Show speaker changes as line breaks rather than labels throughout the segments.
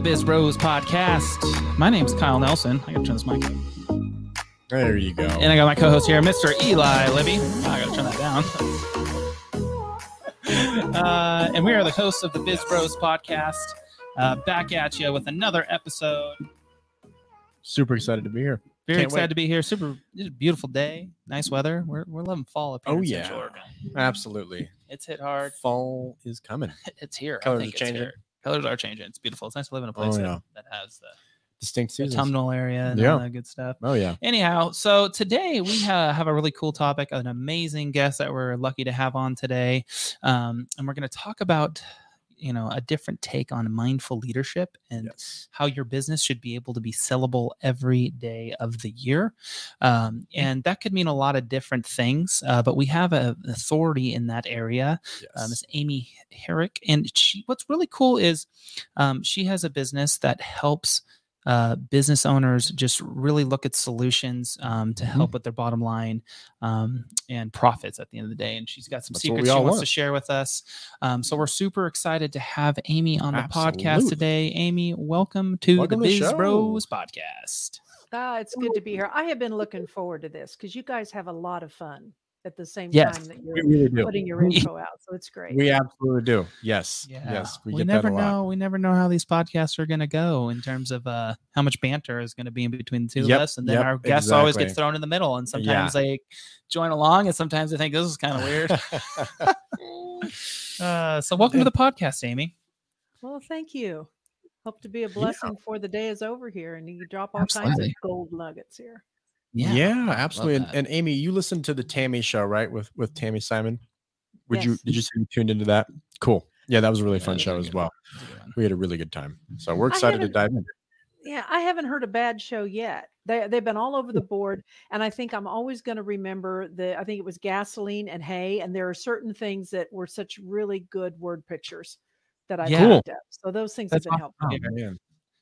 the Biz Bros podcast. My name's Kyle Nelson. I gotta turn this mic up.
There you go.
And I got my co host here, Mr. Eli Libby. Oh, I gotta turn that down. uh, and we are the hosts of the Biz Bros podcast. Uh, back at you with another episode.
Super excited to be here.
Very
Can't
excited
wait.
to be here. Super it's a beautiful day. Nice weather. We're, we're loving fall up here
Oh,
in
yeah.
Central Oregon.
Absolutely.
It's hit hard.
Fall is coming.
It's here. I
Colors
think
are
it's
changing.
Colors are changing. It's beautiful. It's nice to live in a place
Oh,
that,
yeah.
that has the
Distinct seasons.
autumnal area and
Yeah.
all that good stuff.
Oh yeah.
Anyhow, so today we ha- have a really cool topic, an amazing guest that we're lucky to have on today, um, and we're going to talk about, you know, a different take on mindful leadership and
Yes.
how your business should be able to be sellable every day of the year, um, and that could mean a lot of different things. Uh, but we have a, an authority in that area,
Yes.
uh, Miss Amy Herrick. And she, what's really cool is um, she has a business that helps uh, business owners just really look at solutions um, to
Mhm.
help with their bottom line um, and profits at the end of the day. And she's got some
That's
secrets she
all
wants to share with us. Um, so we're super excited to have Amy on the podcast today. Amy, welcome to
Welcome
the
to the
Biz
show.
Bros podcast.
Ah, it's good to be here. I have been looking forward to this because you guys have a lot of fun at the same
Yes,
time that you're
really
putting your intro out. So it's great.
We absolutely do. Yes.
Yeah.
Yes. We,
We,
get
never
that a lot.
know. We never know how these podcasts are going to go in terms of uh, how much banter is going to be in between the two
Yep,
of us, and then
yep,
our guests always get thrown in the middle. And sometimes they join along, and sometimes they think this is kind of weird. uh, so, welcome to the podcast, Amy.
well, thank you. Hope to be a blessing for the day is over here and you drop all kinds of gold nuggets here.
Yeah. absolutely. And, and Amy, you listened to the Tammy show, right? With with Tammy Simon. Would you did you say you tuned into that? Cool. Yeah, that was a really
Yeah,
fun show as
good
well.
That's a good one.
We had a really good time. So we're excited to dive in.
Yeah, I haven't heard a bad show yet. They they've been all over the board, and I think I'm always going to remember the. I think it was gasoline and hay, and there are certain things that were such really good word pictures that I
Yeah.
picked up. So those things
That's
have been
awesome.
helpful.
Yeah.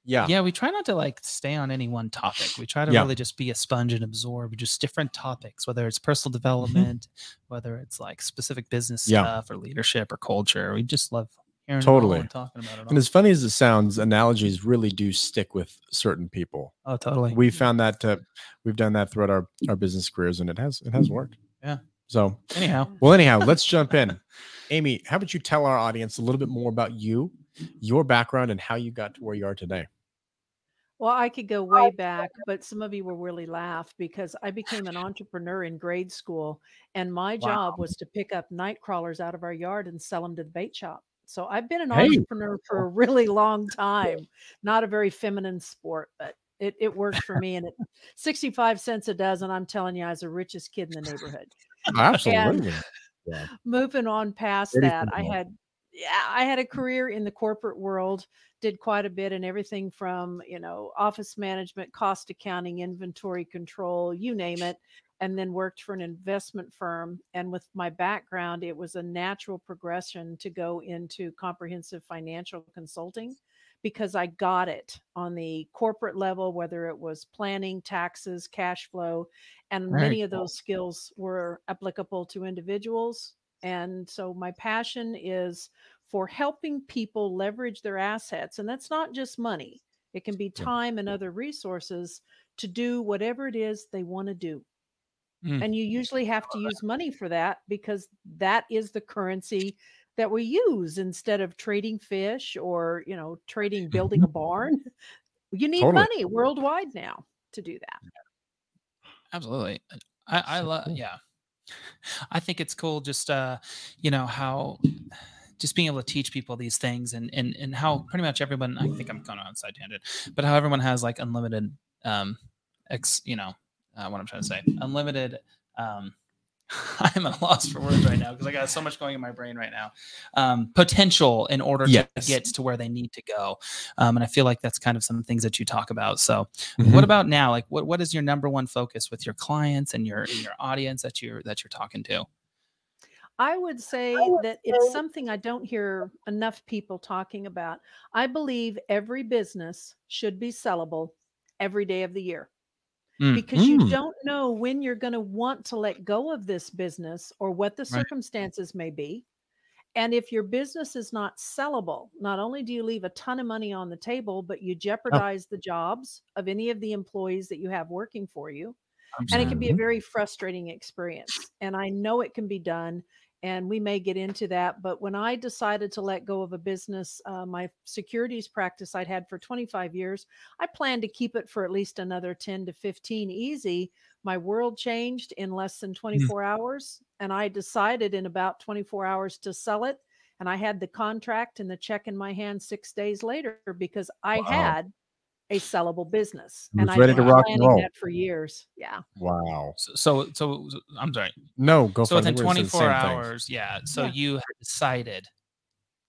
Yeah.
Yeah, we try not to like stay on any one topic. We try to
Yeah.
really just be a sponge and absorb just different topics, whether it's personal
Mm-hmm.
development, whether it's like specific business
Yeah.
stuff or leadership or culture. We just love hearing
Totally.
it all and talking about it all.
And as funny as it sounds, analogies really do stick with certain people.
oh, totally.
we found that uh, we've done that throughout our, our business careers and it has it has worked
Yeah.
so
Anyhow,
well anyhow let's jump in amy how about you tell our audience a little bit more about you your background and how you got to where you are today
Well, I could go way back, but some of you will really laugh because I became an entrepreneur in grade school, and my job was to pick up night crawlers out of our yard and sell them to the bait shop. So I've been an
Hey.
entrepreneur for a really long time. Not a very feminine sport, but it, it worked for me. And at 65 cents a dozen, I'm telling you, I was the richest kid in the neighborhood
absolutely
moving on past that i had yeah i had a career in the corporate world did quite a bit in everything from you know office management cost accounting inventory control you name it and then worked for an investment firm and with my background it was a natural progression to go into comprehensive financial consulting because I got it on the corporate level, whether it was planning, taxes, cash flow, and many of those skills were applicable to individuals. And so my passion is for helping people leverage their assets. And that's not just money, it can be time and other resources to do whatever it is they want to do.
Mm.
And you usually have to use money for that because that is the currency that we use instead of trading fish or, you know, trading building a barn. You need
Totally.
money worldwide now to do that.
absolutely. I, I love, yeah. I think it's cool just, uh, you know, how just being able to teach people these things and, and, and how pretty much everyone, I think I'm going on side tangent, but how everyone has like unlimited, um, ex, you know, uh, what I'm trying to say, unlimited, um, I'm at a loss for words right now because I got so much going in my brain right now. Um, potential in order to get to where they need to go, um, and I feel like that's kind of some things that you talk about. So,
Mhm.
what about now? Like, what what is your number one focus with your clients and your and your audience that you're that you're talking to?
I would say that it's something I don't hear enough people talking about. I believe every business should be sellable every day of the year
Mm.
because you
Mm.
don't know when you're going to want to let go of this business or what the
Right.
circumstances may be. And if your business is not sellable, not only do you leave a ton of money on the table, but you jeopardize the jobs of any of the employees that you have working for you. And it can be a very frustrating experience. And I know it can be done. And we may get into that. But when I decided to let go of a business, uh, my securities practice I'd had for 25 years, I planned to keep it for at least another 10 to 15 easy. My world changed in less than 24 hours. And I decided in about 24 hours to sell it. And I had the contract and the check in my hand six days later because I
Wow.
had a sellable business. And I've been
to
planning
roll.
that for years. Yeah.
Wow.
So, so, so, so- I'm sorry.
No, go
so
for it. I
within
think we're gonna say the
24
same thing.
hours, yeah. So
Yeah.
you had decided,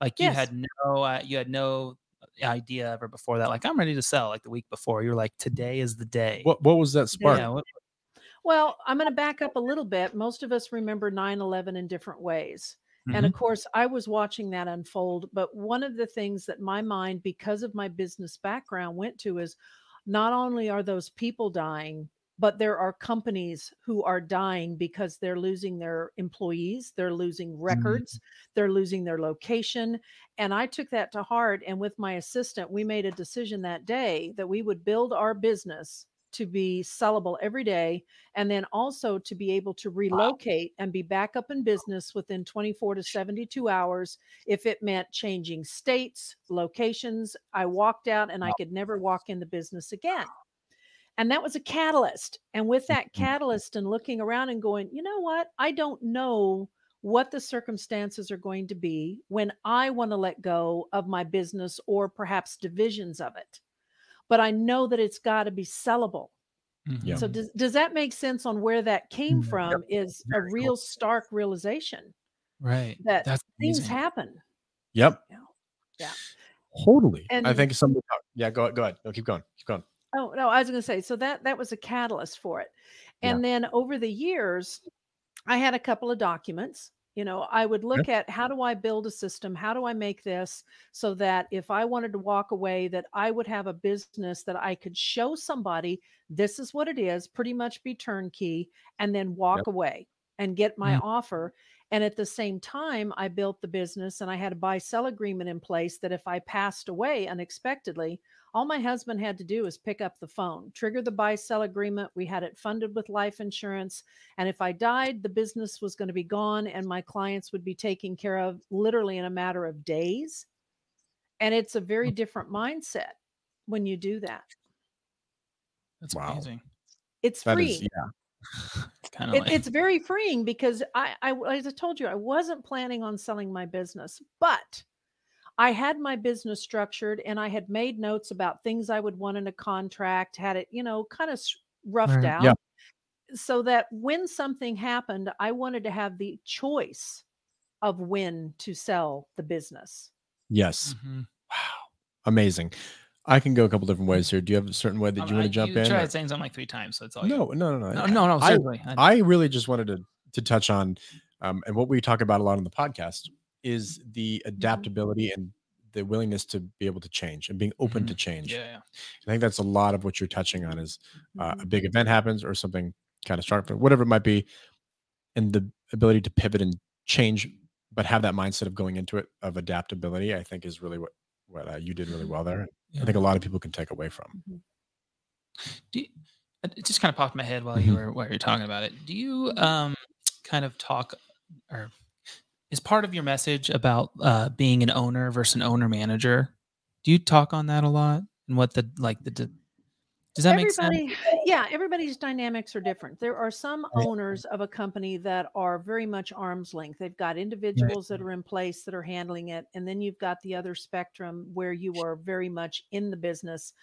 like you
Yes.
had no, uh, you had no idea ever before that. Like I'm ready to sell. Like the week before, you're like, today is the day.
What what was that spark?
Yeah. What,
Well, I'm going to back up a little bit. Most of us remember 9 11 in different ways. And
Mhm.
of course, I was watching that unfold. But one of the things that my mind, because of my business background, went to is not only are those people dying, but there are companies who are dying because they're losing their employees, they're losing records, they're losing their location. And I took that to heart. And with my assistant, we made a decision that day that we would build our business to be sellable every day and then also to be able to relocate and be back up in business within 24 to 72 hours if it meant changing states locations. I walked out and i could never walk in the business again. And that was a catalyst and with that
Mhm.
catalyst and looking around and going you know what? I don't know what the circumstances are going to be when i want to let go of my business or perhaps divisions of it but i know that it's got to be sellable
Yeah.
so does does that make sense on where that came
Mhm. Yep.
from? Is a
Very cool.
real stark realization
right.
that
That's
things
amazing.
happen.
Yep.
Yeah. Yeah.
Totally. I
And-
think somebody yeah, go go ahead. No, keep going. Keep going.
Oh no, I was going to say so that that was a catalyst for it.
Yeah.
And then over the years, I had a couple of documents. You know, I would look at how do I build a system? How do I make this so that if I wanted to walk away, that I would have a business that I could show somebody this is what it is, pretty much be turnkey, and then walk
Yep.
away and get my
Mm.
offer. And at the same time, I built the business and I had a buy sell agreement in place that if I passed away unexpectedly, all my husband had to do was pick up the phone, trigger the buy sell agreement. We had it funded with life insurance. And if I died, the business was going to be gone and my clients would be taken care of literally in a matter of days. And it's a very hmm. different mindset when you do that.
That's
Wow.
amazing.
It's
That
free.
is yeah.
It's kind of
It,
like
it's very freeing because I, I, as I told you, I wasn't planning on selling my business, but I had my business structured and I had made notes about things I would want in a contract, had it, you know, kind of roughed
Right.
out
Yeah.
so that when something happened, I wanted to have the choice of when to sell the business.
Yes.
Mhm.
Wow. Amazing. I can go a couple different ways here. Do you have a certain way that
Um,
you want to jump
you
in?
tried
or-
saying something like three times, so it's all
No, no, no, no.
No, no, no.
I-
Seriously. I,
I really just wanted to to touch on, um, and what we talk about a lot on the podcast is the mm-hmm. adaptability and the willingness to be able to change and being open to mm-hmm. change.
yeah, yeah.
I think that's a lot of what you're touching on is uh, a mm-hmm. big event happens or something kind of start whatever it might be, and the ability to pivot and change, but have that mindset of going into it of adaptability. I think is really what what uh, you did really well there.
Yeah.
I think a lot of people can take away from.
Do you, uh, it it just kind of popped in my head while you were while you were talking about it. Do you um kind of talk or is part of your message about uh being an owner versus an owner manager? Do you talk on that a lot and what the like the, the does that make sense?
Yeah, everybody's dynamics are different. There are some
Right.
owners of a company that are very much arm's length. They've got individuals that are in place that are handling it. And then you've got the other spectrum where you are very much in the business.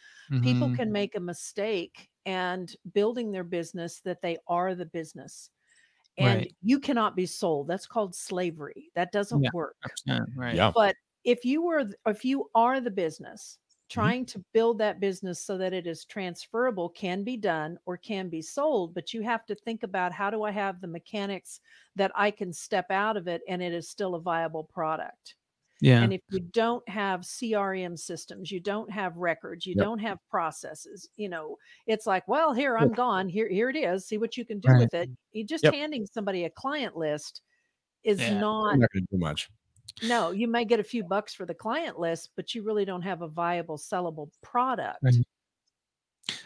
People
Mhm.
can make a mistake and building their business that they are the business. And
Right.
you cannot be sold. That's called slavery. That doesn't
Yeah.
work.
100%, right.
Yeah.
But if you were if you are the business
Mm-hmm.
trying to build that business so that it is transferable can be done or can be sold but you have to think about how do i have the mechanics that i can step out of it and it is still a viable product
Yeah.
and if you don't have crm systems you don't have records you
Yep.
don't have processes you know it's like well here i'm gone here here it is see what you can do
Right.
with it you just
Yep.
handing somebody a client list is
Yeah.
not
not going to do much.
No, you may get a few bucks for the client list, but you really don't have a viable sellable product
Right.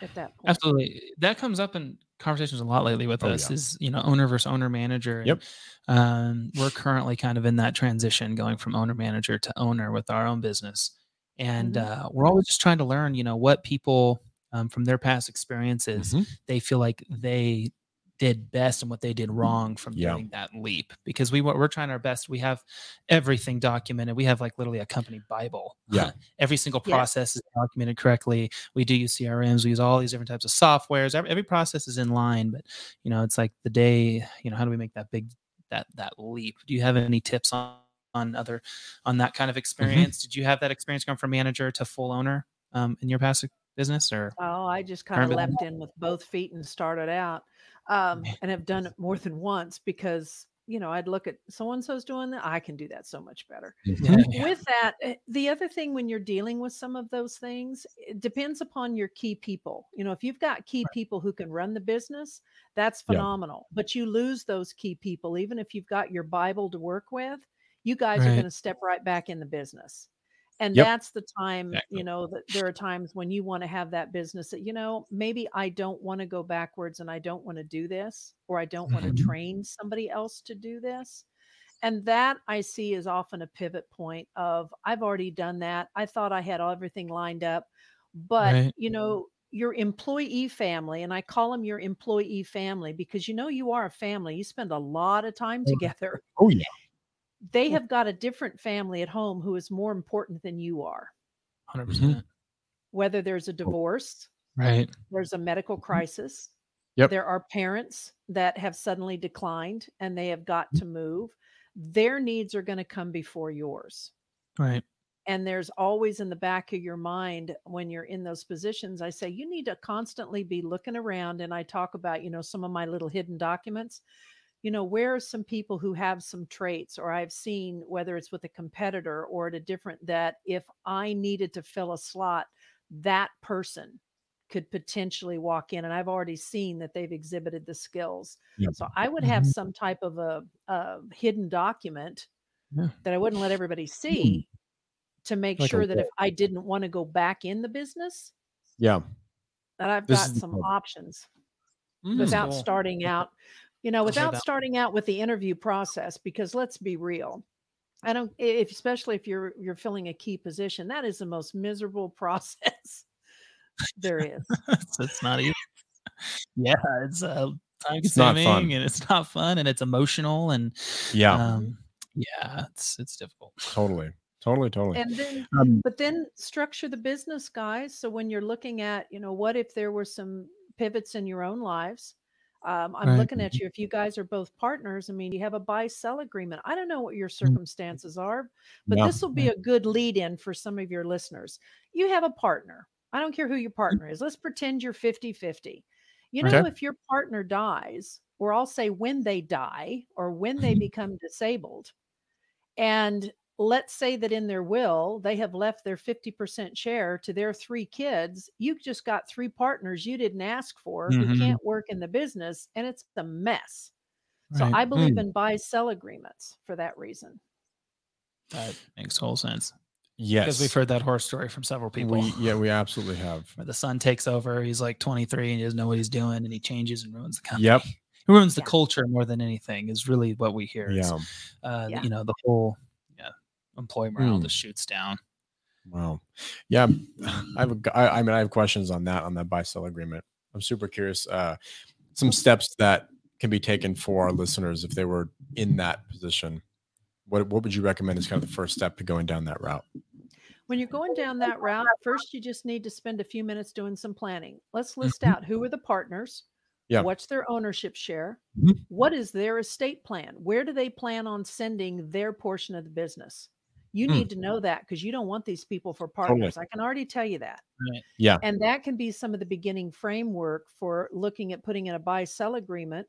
at that point.
Absolutely. That comes up in conversations a lot lately with
Oh,
us
yeah.
is, you know, owner versus owner manager. and,
Yep.
Um, we're currently kind of in that transition going from owner manager to owner with our own business. And
Mhm.
uh, we're always just trying to learn, you know, what people um, from their past experiences
Mhm.
they feel like they did best and what they did wrong from
Yeah.
doing that leap because we we're trying our best. We have everything documented. We have like literally a company bible.
Yeah.
every single
Yeah.
process is documented correctly. We do use crms we use all these different types of softwares. Every, every process is in line but you know it's like the day you know how do we make that big that that leap? Do you have any tips on on other on that kind of experience? Did you have that experience going from manager to full owner um, in your past business or
Oh, I just kind of
Current
leapt in with both feet and started out, um, and have done it more than once because you know I'd look at so and so's doing that. I can do that so much better.
Mhm.
With that, eh, the other thing when you're dealing with some of those things, it depends upon your key people. You know, if you've got key people who can run the business, that's
Yeah.
phenomenal. But you lose those key people, even if you've got your Bible to work with, you guys are going to step right back in the business. And
Yep.
that's the time,
Exactly.
you know, that there are times when you want to have that business that, you know, maybe I don't want to go backwards and I don't want to do this, or I don't want to mm-hmm. train somebody else to do this. And that I see is often a pivot point of I've already done that. I thought I had everything lined up, but
Right.
you know, your employee family, and I call them your employee family because you know you are a family. You spend a lot of time
Oh,
together.
Oh yeah.
They have got a different family at home who is more important than you are.
100%
Mm-hmm.
percent
Whether there's a divorce,
right
there's a medical crisis.
Mm-hmm. Yep.
There are parents that have suddenly declined and they have got to move. Their needs are going to come before yours.
right
And there's always in the back of your mind when you're in those positions, I say you need to constantly be looking around. And I talk about, you know, some of my little hidden documents. You know, where are some people who have some traits, or I've seen whether it's with a competitor or at a different, that if I needed to fill a slot, that person could potentially walk in. And I've already seen that they've exhibited the skills.
Yep.
So I would have
Mhm.
some type of a, a hidden document
Yeah.
that I wouldn't let everybody see to make
Like
sure that if. I didn't want to go back in the business,
Yeah.
that I've
This
got some options
Mm,
without
cool.
starting out, you know, without starting out with the interview process. Because let's be real, I don't, if especially if you're you're filling a key position, that is the most miserable process there is.
it's, it's not easy. Yeah, it's uh, time
It's
consuming and it's not fun and it's emotional and
Yeah.
um, yeah, it's it's difficult.
totally. Totally. Totally.
And then
Um,
but then structure the business guys so when you're looking at you know what if there were some pivots in your own lives um, i'm
Right.
looking at you if you guys are both partners i mean you have a buy sell agreement. I don't know what your circumstances are but
Yeah.
this will be a good lead in for some of your listeners. You have a partner. I don't care who your partner is. Let's pretend you're 50 50 you know
Okay.
if your partner dies or i'll say when they die or when they become disabled and let's say that in their will they have left their 50% share to their three kids you just got three partners you didn't ask for
Mhm.
who can't work in the business and it's a mess so
Right.
i believe
Mm.
in buy sell agreements for that reason
that makes total sense
yes.
because we've heard that horror story from several people.
We, yeah, we absolutely have.
where the son takes over, he's like 23 and he doesn't know what he's doing, and he changes and ruins the company.
Yep.
He ruins the
Yeah.
culture more than anything. Is really what we hear.
Yeah.
uh,
Yeah.
you know, the whole yeah employee morale
Mm.
just shoots down.
Wow. Yeah. I have, a, g- I, I mean, I have questions on that, on that buy sell agreement. I'm super curious. Uh, some steps that can be taken for our listeners if they were in that position. What, what would you recommend as kind of the first step to going down that route?
when you're going down that route first you just need to spend a few minutes doing some planning let's list
Mhm.
out who are the partners
Yeah.
what's their ownership share
Mhm.
what is their estate plan where do they plan on sending their portion of the business you
Hmm.
need to know that because you don't want these people for partners i can already tell you that
Right.
Yeah.
and that can be some of the beginning framework for looking at putting in a buy sell agreement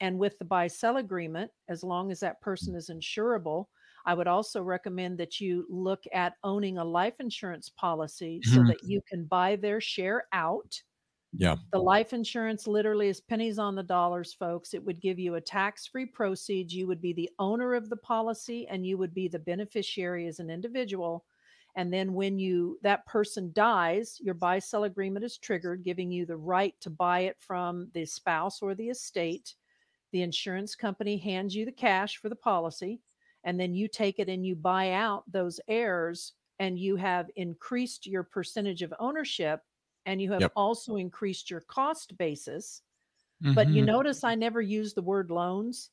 and with the buy sell agreement as long as that person is insurable I would also recommend that you look at owning a life insurance policy so
Mhm.
that you can buy their share out
Yeah.
The life insurance literally is pennies on the dollars, folks. It would give you a tax free proceeds. You would be the owner of the policy and you would be the beneficiary as an individual. And then when you that person dies, your buy sell agreement is triggered, giving you the right to buy it from the spouse or the estate. The insurance company hands you the cash for the policy, and then you take it and you buy out those heirs, and you have increased your percentage of ownership, and you have
Yep.
also increased your cost basis. But you
Mhm,
notice I never use the word loans.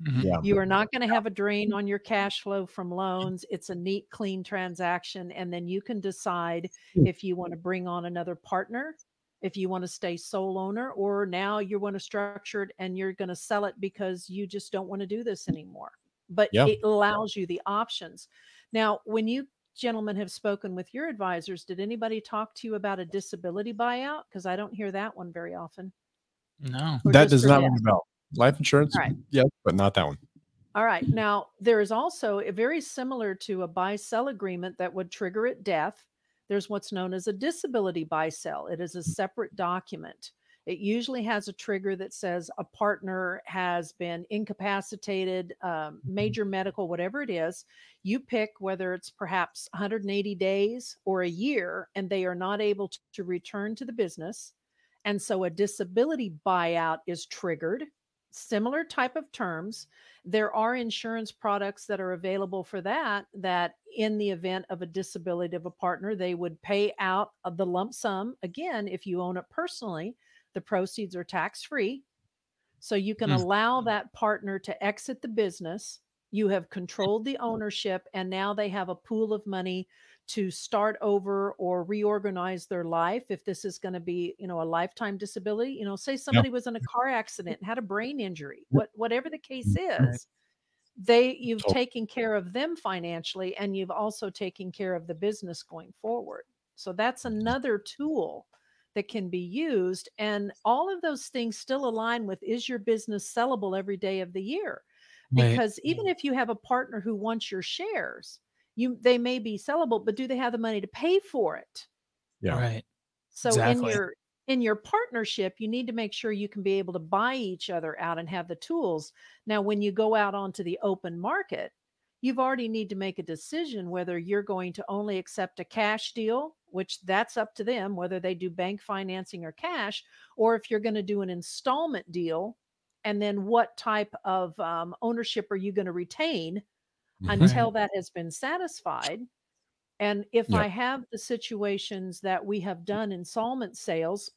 mhm.
Yeah.
You are not going to have a drain on your cash flow from loans. It's a neat, clean transaction. And then you can decide
Hmm.
if you want to bring on another partner, if you want to stay sole owner, or now you want to structure it and you're going to sell it because you just don't want to do this anymore. But
Yeah.
it allows you the options. Now, when you gentlemen have spoken with your advisors, did anybody talk to you about a disability buyout? Because I don't hear that one very often.
No.
Or
that does not
death?
ring a bell. Life insurance,
All right.
yes, but not that one.
All right. Now, there is also a very similar to a buy sell agreement that would trigger at death. There's what's known as a disability buy sell. It is a separate document. It usually has a trigger that says a partner has been incapacitated, um, major medical, whatever it is. You pick whether it's perhaps 180 days or a year, and they are not able to, to return to the business. And so a disability buyout is triggered. Similar type of terms there are insurance products that are available for that that in the event of a disability of a partner they would pay out of the lump sum again if you own it personally the proceeds are tax free so you can
Hmm.
allow mm. that partner to exit the business. You have mm. controlled the ownership and now they have a pool of money to start over or reorganize their life if this is going to be you know a lifetime disability. You know say somebody was in a car accident and had a brain injury what whatever the case
mm,
is they you've taken care of them financially and you've also taken care of the business going forward. So that's another tool that can be used and all of those things still align with is your business sellable every day of the year
Right.
because even if you have a partner who wants your shares you they may be sellable but do they have the money to pay for it
Yeah.
Right.
so
Exactly.
in your in your partnership you need to make sure you can be able to buy each other out and have the tools now when you go out onto the open market you've already need to make a decision whether you're going to only accept a cash deal which that's up to them whether they do bank financing or cash or if you're going to do an installment deal and then what type of um, ownership are you going to retain
Mhm.
until that has been satisfied. And if
Yep.
I have the situations that we have done installment sales,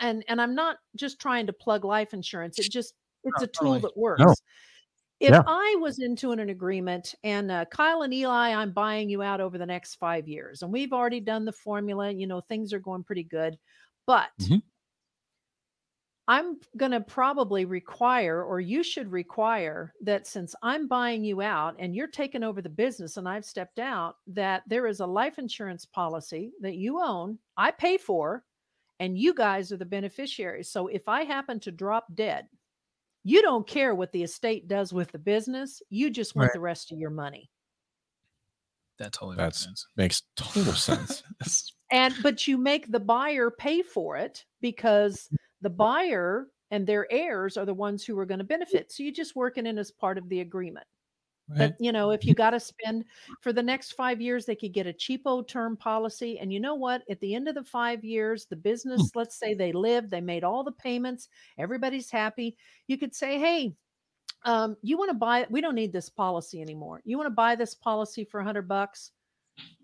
and and I'm not just trying to plug life insurance, it just it's
No,
a tool that works. If
Yeah.
I was into an agreement and uh, Kyle and Eli, I'm buying you out over the next five years, and we've already done the formula, you know, things are going pretty good, but
Mhm.
I'm going to probably require, or you should require, that since I'm buying you out and you're taking over the business and I've stepped out, that there is a life insurance policy that you own, I pay for, and you guys are the beneficiaries. So if I happen to drop dead, you don't care what the estate does with the business. You just want
Right.
the rest of your money.
That totally
That's-
makes sense.
Makes total sense.
And but you make the buyer pay for it because the buyer and their heirs are the ones who are going to benefit. So you're just working in as part of the agreement.
Right.
But you know, if you got to spend for the next five years, they could get a cheapo term policy. And you know what? At the end of the five years, the hmm. business, let's say they lived, they made all the payments, everybody's happy. You could say, hey, um, you want to buy we don't need this policy anymore. You want to buy this policy for a hundred bucks?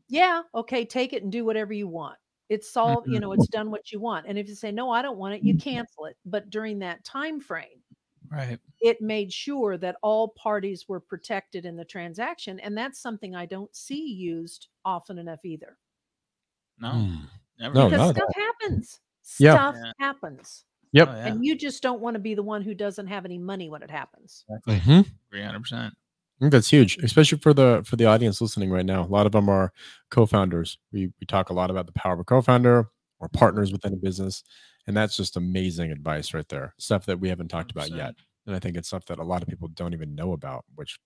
Yeah, okay, take it and do whatever you want. It's all, you mm-hmm. know, it's done what you want. And if you say, no, I don't want it, you mm-hmm. cancel it. But during that time frame,
right.
it made sure that all parties were protected in the transaction and that's something i don't see used often enough either
No.
Hmm.
Never.
No,
because
not at
stuff happens
Yeah.
stuff
Yeah.
happens
Yep.
Oh, yeah.
and you just don't want to be the one who doesn't have any money when it happens
Mhm.
Agree 100%.
I think that's huge, especially for the for the audience listening right now. A lot of them are co-founders. We we talk a lot about the power of a co-founder or partners within a business, and that's just amazing advice right there. Stuff that we haven't talked about
100%.
yet, and I think it's stuff that a lot of people don't even know about. Which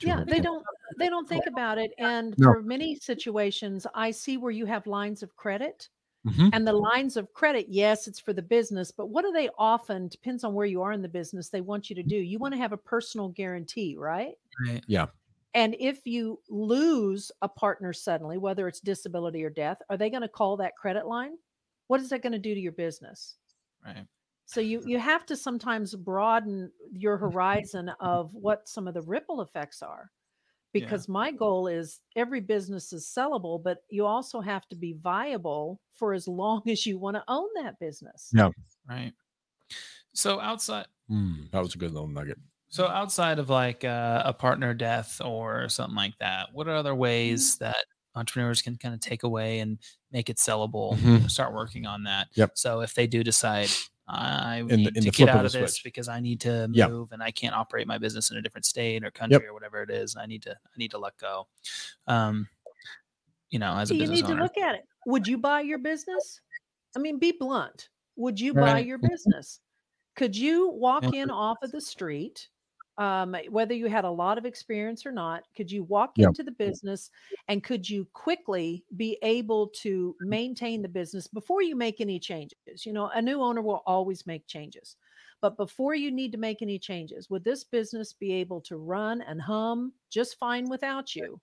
yeah they don't they don't think about it and
No.
for many situations i see where you have lines of credit
Mhm.
And the lines of credit, yes, it's for the business, but what do they often depends on where you are in the business, they want you to do. You want to have a personal guarantee, right?
Right. Yeah.
And if you lose a partner suddenly, whether it's disability or death, are they going to call that credit line? What is that going to do to your business?
Right.
So you you have to sometimes broaden your horizon of what some of the ripple effects are.
Yeah.
Because my goal is every business is sellable, but you also have to be viable for as long as you want to own that business.
Yeah.
Right. So outside
Mm, that was a good little nugget.
so outside of like uh, a partner death or something like that, what are other ways
Mm-hmm.
that entrepreneurs can kind of take away and make it sellable?
Mhm.
Start working on that.
Yep.
So if they do decide I
the-
need
in
to get
flip of
out of this
switch.
because I need to
Yeah.
move and I can't operate my business in a different state or country or whatever it is, I need to I need to let go. Um, you know, as a
you
business
need to look at it. Would you buy your business? I mean, be blunt. Would you buy
Right.
your business? Could you walk
Yeah.
in off of the street, um, whether you had a lot of experience or not? Could you walk
Yeah.
into the business and could you quickly be able to maintain the business before you make any changes? You know, a new owner will always make changes. But before you need to make any changes, would this business be able to run and hum just fine without you?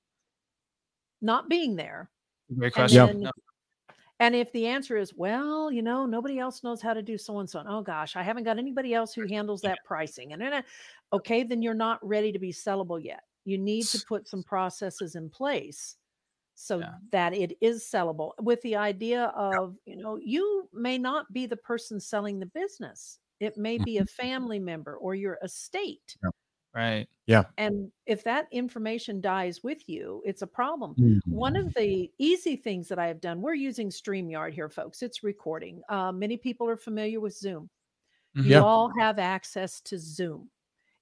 Not being there.
Great
And
question.
then-
No,
And if the answer is, well, you know, nobody else knows how to do so and so, oh gosh, I haven't got anybody else who handles that pricing, and then, uh, okay, then you're not ready to be sellable yet. You need to put some processes in place so
Yeah.
that it is sellable with the idea of, you know, you may not be the person selling the business. It may be a family member or your estate.
right. Yeah.
And if that information dies with you, it's a problem. One
Mm-hmm.
of the easy things that I have done, we're using StreamYard here, folks. It's recording. Uh, many people are familiar with Zoom.
Mhm.
You
Yeah.
all have access to Zoom.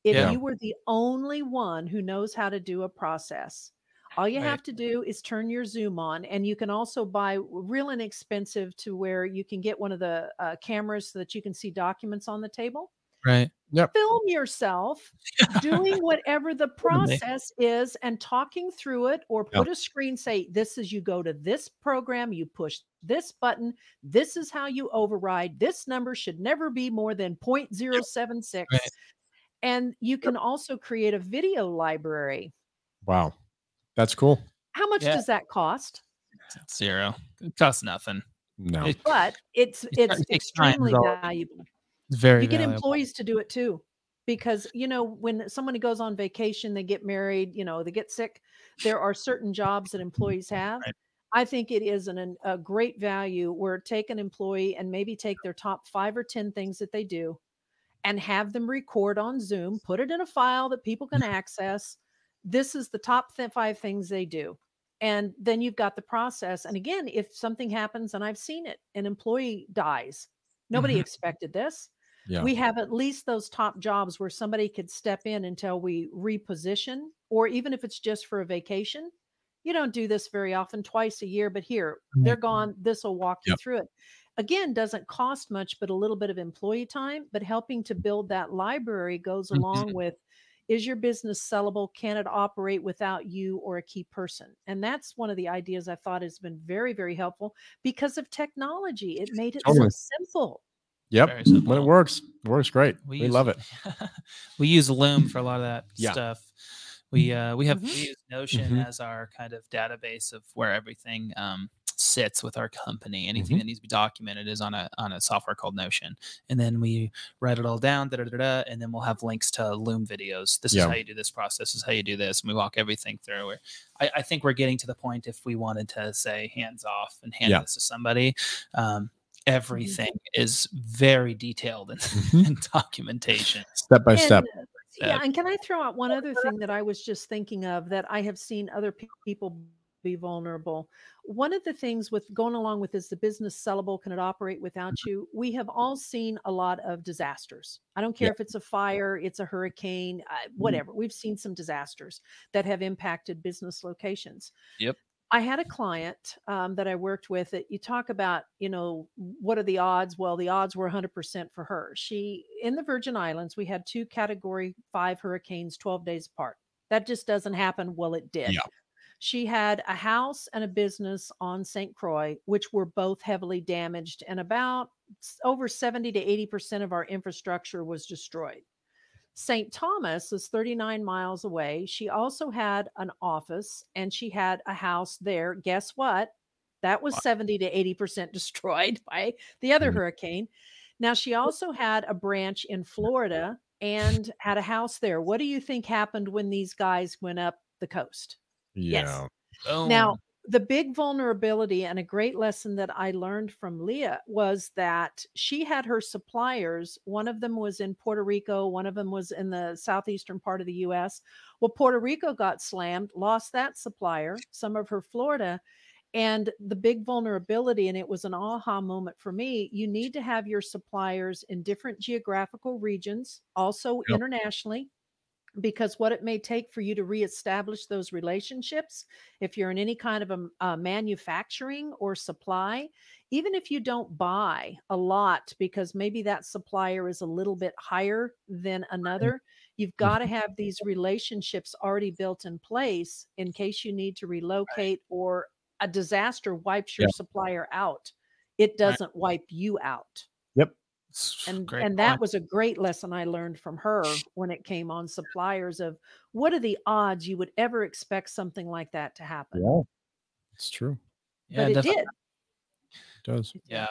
If
Yeah.
you were the only one who knows how to do a process, all you
Right.
have to do is turn your Zoom on, and you can also buy real inexpensive to where you can get one of the uh, cameras so that you can see documents on the table
Right.
film yourself doing whatever the process is and talking through it or
Yeah.
put a screen say this is you go to this program you push this button this is how you override this number should never be more than 0.076
Right.
And you can also create a video library
Wow. That's cool.
how much
Yeah.
does that cost
zero. It costs nothing.
No.
It-
but it's
It
it's extremely valuable
It's very
you get
valuable.
employees to do it too because you know when somebody goes on vacation they get married you know they get sick there are certain jobs that employees have
Right.
i think it is an, an- a great value where take an employee and maybe take their top five or ten things that they do and have them record on zoom put it in a file that people can access this is the top th- five things they do and then you've got the process and again if something happens and i've seen it an employee dies nobody
Mhm.
expected this
Yeah.
we have at least those top jobs where somebody could step in until we reposition, or even if it's just for a vacation. You don't do this very often, twice a year, but here they're gone. This will walk you through it. Again, doesn't cost much, but a little bit of employee time. But helping to build that library goes along with is your business sellable? Can it operate without you or a key person? And that's one of the ideas I thought has been very, very helpful because of technology. It made it
Totally.
so simple.
Yep.
Very
When it works, it works great. We,
use-
love it.
we use Loom for a lot of that
Yeah.
stuff. We uh we have
Mhm.
we use Notion
Mhm.
as our kind of database of where everything um sits with our company. Anything
Mhm.
that needs to be documented is on a on a software called Notion. And then we write it all down, da, da, da, da, and then we'll have links to Loom videos. This
Yeah.
is how you do this process, this is how you do this. And we walk everything through. I, I think we're getting to the point if we wanted to say hands off and hand
Yeah.
this to somebody. Um, everything is very detailed in,
Mhm.
in documentation.
Step by step.
And, uh, yeah, and can I throw out one other thing that I was just thinking of that I have seen other pe- people be vulnerable. One of the things with going along with is the business sellable? Can it operate without you? We have all seen a lot of disasters. I don't care
Yeah.
if it's a fire, it's a hurricane, uh, whatever. We've seen some disasters that have impacted business locations.
Yep.
I had a client um, that I worked with that you talk about, you know, what are the odds? Well, the odds were 100% for her. She, in the Virgin Islands, we had two category five hurricanes 12 days apart. That just doesn't happen. Well, it did.
Yeah.
She had a house and a business on St. Croix, which were both heavily damaged, and about over 70 to 80% of our infrastructure was destroyed. St. Thomas is 39 miles away. She also had an office and she had a house there. Guess what? That was 70 to 80% destroyed by the other
Mhm.
hurricane. Now, she also had a branch in Florida and had a house there. What do you think happened when these guys went up the coast? Yes.
Yeah.
Boom.
Now, um, the big vulnerability and a great lesson that I learned from Leah was that she had her suppliers. One of them was in Puerto Rico, one of them was in the southeastern part of the US. Well, Puerto Rico got slammed, lost that supplier, some of her Florida. And the big vulnerability, and it was an aha moment for me you need to have your suppliers in different geographical regions, also
Yep.
internationally because what it may take for you to reestablish those relationships if you're in any kind of a, a uh, manufacturing or supply even if you don't buy a lot because maybe that supplier is a little bit higher than another you've mm-hmm. got to have these relationships already built in place in case you need to relocate or a disaster wipes your
Yeah.
supplier out. It doesn't wipe you out and
great
and that
point.
was a great lesson I learned from her when it came on suppliers of what are the odds you would ever expect something like that to happen.
Yeah. It's true.
yeah,
but it
definitely.
did.
It does.
Yeah.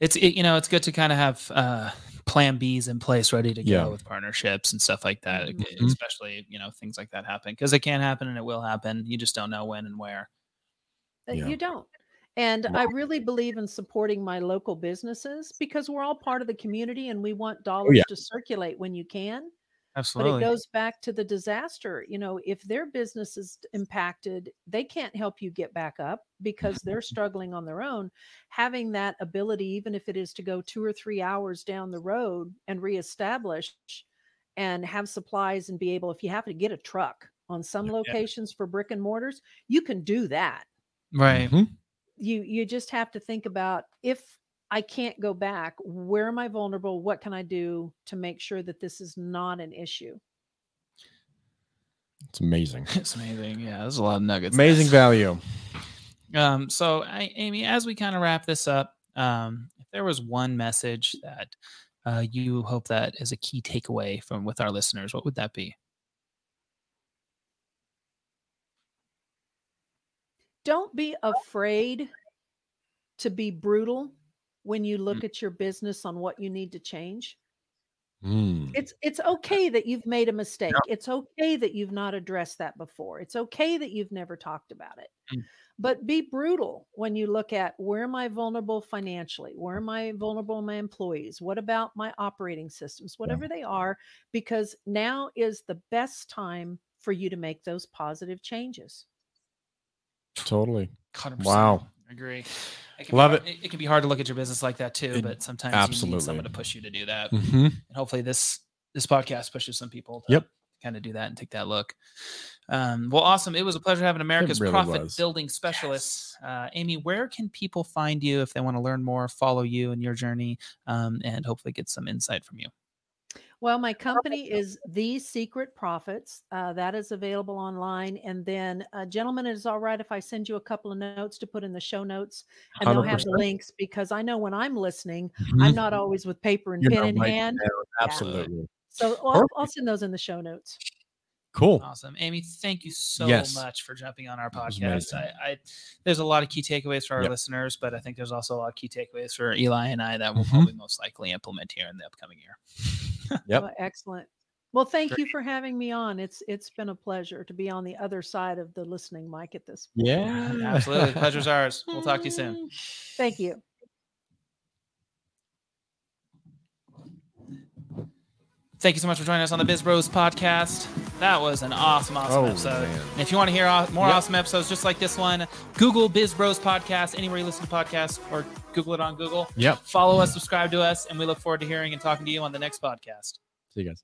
It's it, you know it's good to kind of have uh, plan Bs in place ready to go
Yeah.
with partnerships and stuff like that,
Mhm.
e- especially you know things like that happen because it can happen and it will happen. You just don't know when and where.
Uh,
Yeah.
You don't. And I really believe in supporting my local businesses because we're all part of the community and we want dollars
Oh, yeah.
to circulate when you can.
Absolutely.
But it goes back to the disaster. You know, if their business is impacted, they can't help you get back up because they're struggling on their own. Having that ability, even if it is to go two or three hours down the road and reestablish and have supplies and be able, if you have to get a truck on some
Yeah.
locations for brick and mortars, you can do that.
right.
Mhm.
You you just have to think about if I can't go back, where am I vulnerable? What can I do to make sure that this is not an issue?
It's amazing.
It's amazing. Yeah, there's a lot of nuggets. there.
Amazing value.
Um, so, I, Amy, as we kind of wrap this up, um, if there was one message that uh, you hope that is a key takeaway from with our listeners, what would that be?
Don't be afraid to be brutal when you look at your business on what you need to change.
Mm.
it's it's okay that you've made a mistake. It's okay that you've not addressed that before. It's okay that you've never talked about it.
Mm.
but be brutal when you look at where am i vulnerable financially? Where am i vulnerable in my employees? What about my operating systems? Whatever they are because now is the best time for you to make those positive changes
Totally.
100%.
Wow.
Agree. It can
Love
be hard, it. It can be hard to look at your business like that too,
It-
but sometimes you need someone to push you to do that.
hmm
And hopefully this this podcast pushes some people to
Yep.
kind of do that and take that look. Um, well, awesome. It was a pleasure having America's
really
profit
was.
building specialist. Uh, Amy, where can people find you if they want to learn more, follow you and your journey, um, and hopefully get some insight from you?
Well, my company is The Secret Profits. Uh, that is available online. And then, uh, gentlemen, it is all right if I send you a couple of notes to put in the show notes, and they'll have the links because I know when I'm listening,
Mhm.
I'm not always with paper and
You're
pen in
writing
hand.
down. Absolutely.
So I'll, I'll send those in the show notes.
Cool.
Awesome, Amy. Thank you so
Yes.
much for jumping on our podcast. I, I there's a lot of key takeaways for our
Yep.
listeners, but I think there's also a lot of key takeaways for Eli and I that we'll
Mhm.
probably most likely implement here in the upcoming year.
Yep.
Well, excellent. Well, thank you for having me on. It's it's been a pleasure to be on the other side of the listening mic at this. point.
Yeah.
Absolutely, pleasure's ours. We'll talk to you soon.
Thank you.
Thank you so much for joining us on the Biz Bros podcast. That was an awesome, awesome
Oh,
episode.
man.
And if you want to hear more
Yep.
awesome episodes just like this one, Google Biz Bros podcast anywhere you listen to podcasts or Google it on Google.
Yep.
Follow us, subscribe to us, and we look forward to hearing and talking to you on the next podcast.
See you guys.